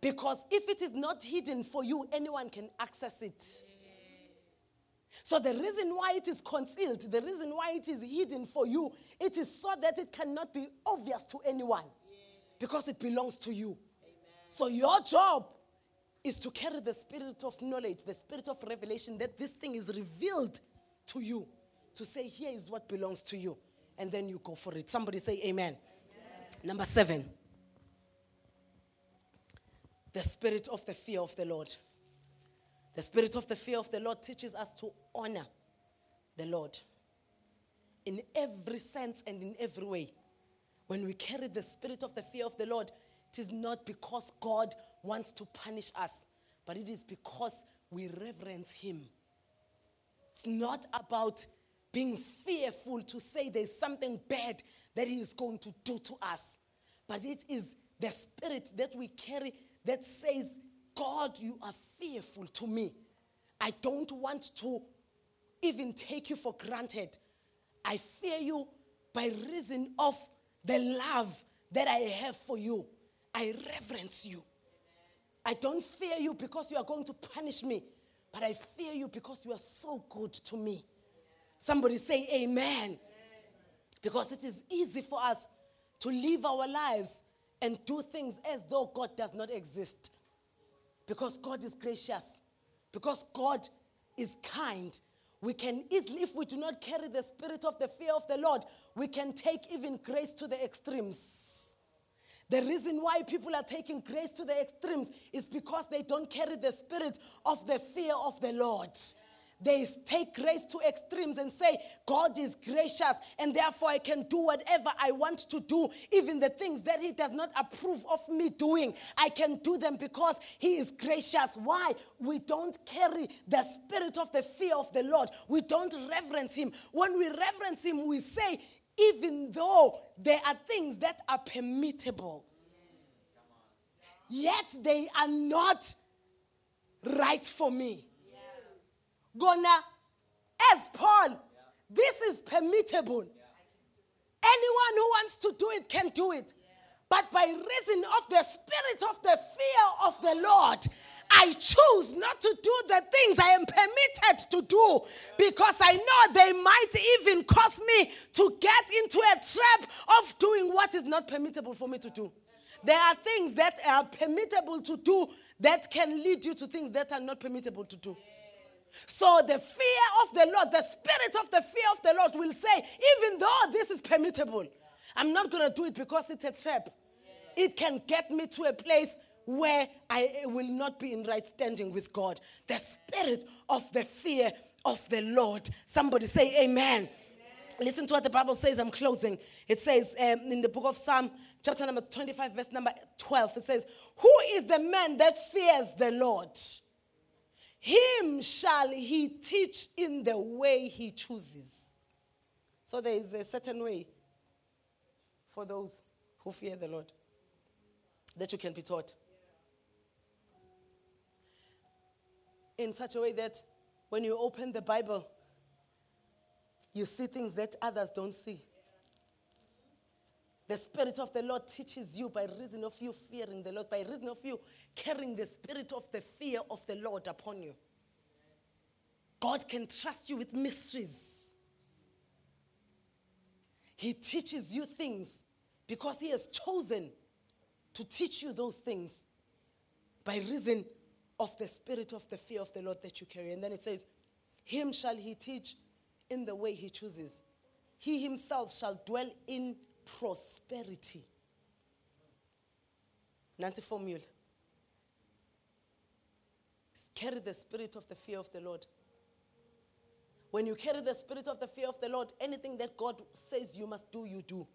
Because if it is not hidden for you, anyone can access it. So, the reason why it is concealed, the reason why it is hidden for you, it is so that it cannot be obvious to anyone because it belongs to you. So, your job is to carry the spirit of knowledge, the spirit of revelation, that this thing is revealed to you. To say, here is what belongs to you. And then you go for it. Somebody say, Amen. amen. Number seven, the spirit of the fear of the Lord. The spirit of the fear of the Lord teaches us to honor the Lord in every sense and in every way. When we carry the spirit of the fear of the Lord, it is not because God wants to punish us, but it is because we reverence Him. It's not about being fearful to say there's something bad that He is going to do to us, but it is the spirit that we carry that says, God, you are fearful to me. I don't want to even take you for granted. I fear you by reason of the love that I have for you. I reverence you. I don't fear you because you are going to punish me, but I fear you because you are so good to me. Somebody say amen. Because it is easy for us to live our lives and do things as though God does not exist. Because God is gracious. Because God is kind. We can easily, if we do not carry the spirit of the fear of the Lord, we can take even grace to the extremes. The reason why people are taking grace to the extremes is because they don't carry the spirit of the fear of the Lord. They take grace to extremes and say, God is gracious, and therefore I can do whatever I want to do, even the things that He does not approve of me doing. I can do them because He is gracious. Why? We don't carry the spirit of the fear of the Lord, we don't reverence Him. When we reverence Him, we say, even though there are things that are permittable, yet they are not right for me. Gonna, as Paul, this is permittable. Anyone who wants to do it can do it. But by reason of the spirit of the fear of the Lord, I choose not to do the things I am permitted to do because I know they might even cause me to get into a trap of doing what is not permittable for me to do. There are things that are permittable to do that can lead you to things that are not permittable to do. So the fear of the Lord, the spirit of the fear of the Lord will say, even though this is permittable, I'm not going to do it because it's a trap. It can get me to a place where I will not be in right standing with God. The spirit of the fear of the Lord. Somebody say amen. amen. Listen to what the Bible says. I'm closing. It says um, in the book of Psalm, chapter number 25, verse number 12, it says, Who is the man that fears the Lord? Him shall he teach in the way he chooses. So there is a certain way for those who fear the Lord that you can be taught. in such a way that when you open the Bible, you see things that others don't see. The Spirit of the Lord teaches you by reason of you fearing the Lord, by reason of you carrying the Spirit of the fear of the Lord upon you. God can trust you with mysteries. He teaches you things because He has chosen to teach you those things by reason of the spirit of the fear of the Lord that you carry. And then it says, Him shall he teach in the way he chooses. He himself shall dwell in prosperity. Nancy formula. Carry the spirit of the fear of the Lord. When you carry the spirit of the fear of the Lord, anything that God says you must do, you do.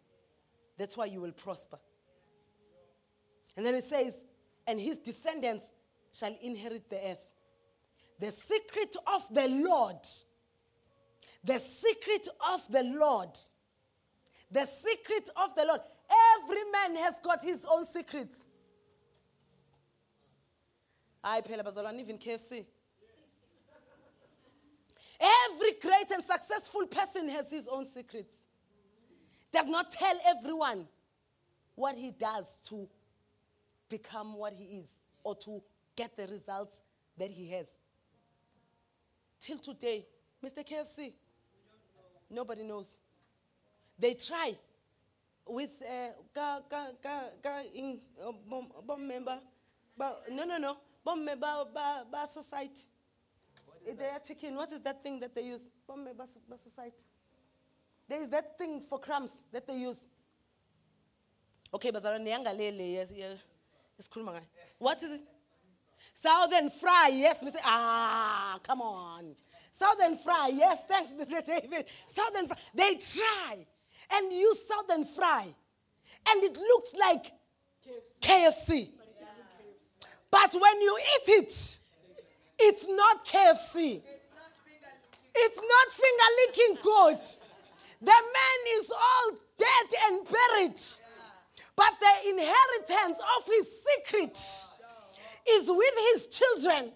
That's why you will prosper. And then it says, and his descendants shall inherit the earth. The secret of the Lord. The secret of the Lord. The secret of the Lord. Every man has got his own secret. I phela bazalwane even KFC. Every great and successful person has his own secrets. Does not tell everyone what he does to become what he is or to get the results that he has. Till today, Mr. KFC, nobody knows. They try with uh, ka, ka, ka, ka in, uh, bom, bom member, but no, no, no, bom member, ba, ba society. They are chicken. What is that thing that they use? Bom member, ba society. There is that thing for crumbs that they use. Okay, bazalwane niyangalele yes, yes. Esikhuluma ngayo. What is it? Southern fry, yes, Mr. Ah, come on. Southern fry, yes, thanks, Mr. David. Southern fry. They try and use southern fry, and it looks like KFC. But when you eat it, it's not KFC. It's not finger licking good. The man is all dead and buried. But the inheritance of his secret is with his children.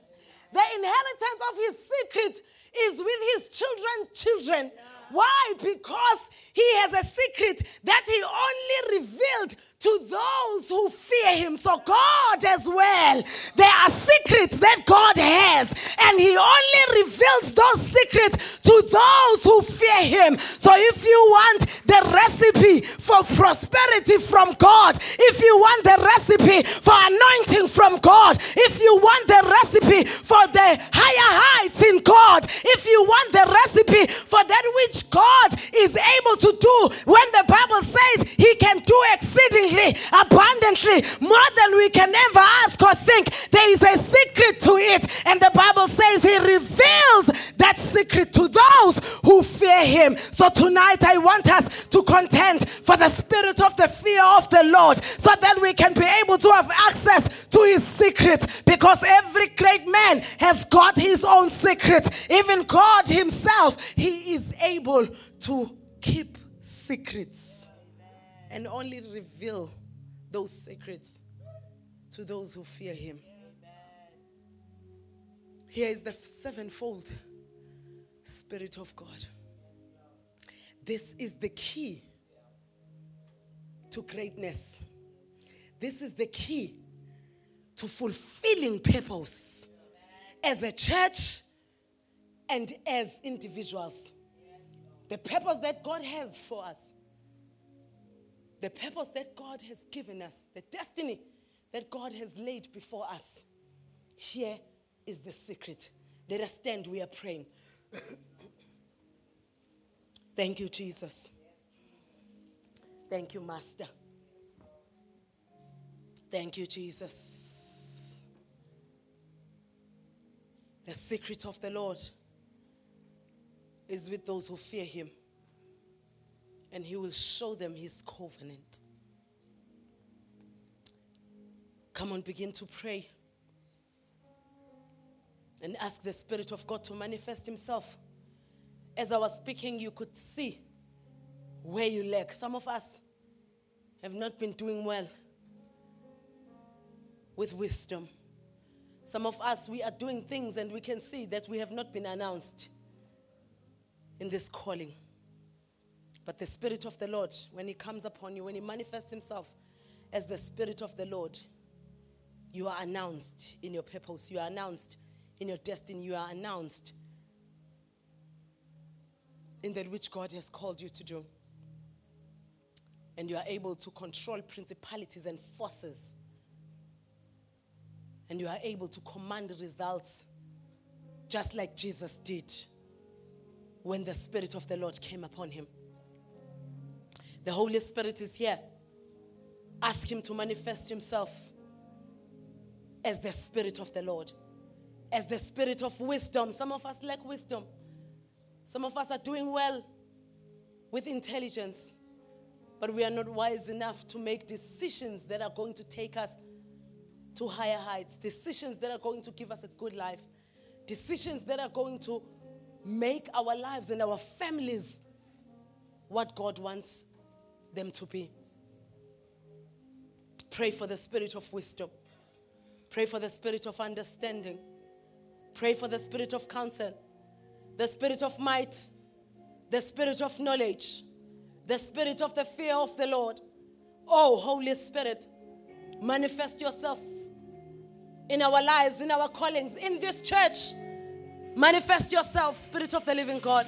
The inheritance of his secret is with his children's children. Why? Because he has a secret that he only revealed to those who fear him. So, God as well, there are secrets that God has, and he only reveals those secrets to those who fear him. So, if you want the recipe for prosperity from God, if you want the recipe for anointing from God, if you want the recipe for the higher heights in God, if you want the recipe for that which God is able to do, when the Bible says he can do abundantly, more than we can ever ask or think. There is a secret to it. And the Bible says He reveals that secret to those who fear Him. So tonight, I want us to contend for the spirit of the fear of the Lord so that we can be able to have access to His secrets. Because every great man has got his own secrets. Even God Himself, He is able to keep secrets and only reveal those secrets to those who fear him. Here is the sevenfold Spirit of God. This is the key to greatness. This is the key to fulfilling purpose as a church and as individuals. The purpose that God has for us the purpose that God has given us, the destiny that God has laid before us. Here is the secret. Let us stand, we are praying. Thank you, Jesus. Thank you, Master. Thank you, Jesus. The secret of the Lord is with those who fear Him and he will show them his covenant. Come on, begin to pray and ask the Spirit of God to manifest himself. As I was speaking, you could see where you lack. Some of us have not been doing well with wisdom. Some of us, we are doing things and we can see that we have not been announced in this calling. But the Spirit of the Lord, when He comes upon you, when He manifests Himself as the Spirit of the Lord, you are announced in your purpose, you are announced in your destiny, you are announced in that which God has called you to do. And you are able to control principalities and forces. And you are able to command results just like Jesus did when the Spirit of the Lord came upon him. The Holy Spirit is here. Ask Him to manifest Himself as the Spirit of the Lord, as the Spirit of wisdom. Some of us lack wisdom. Some of us are doing well with intelligence, but we are not wise enough to make decisions that are going to take us to higher heights, decisions that are going to give us a good life, decisions that are going to make our lives and our families what God wants them to be. Pray for the spirit of wisdom. Pray for the spirit of understanding. Pray for the spirit of counsel, the spirit of might, the spirit of knowledge, the spirit of the fear of the Lord. Oh, Holy Spirit, manifest yourself in our lives, in our callings, in this church. Manifest yourself, Spirit of the living God.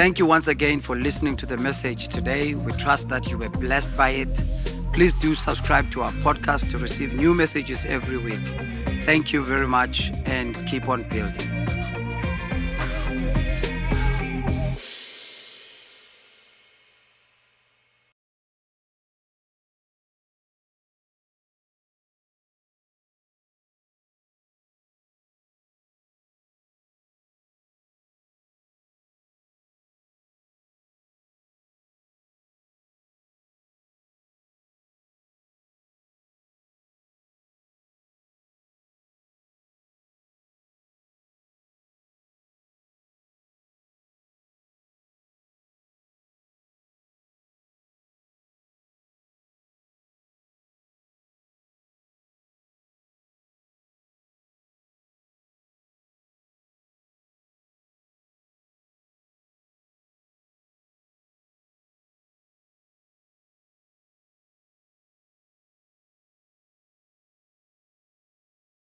Thank you once again for listening to the message today. We trust that you were blessed by it. Please do subscribe to our podcast to receive new messages every week. Thank you very much and keep on building.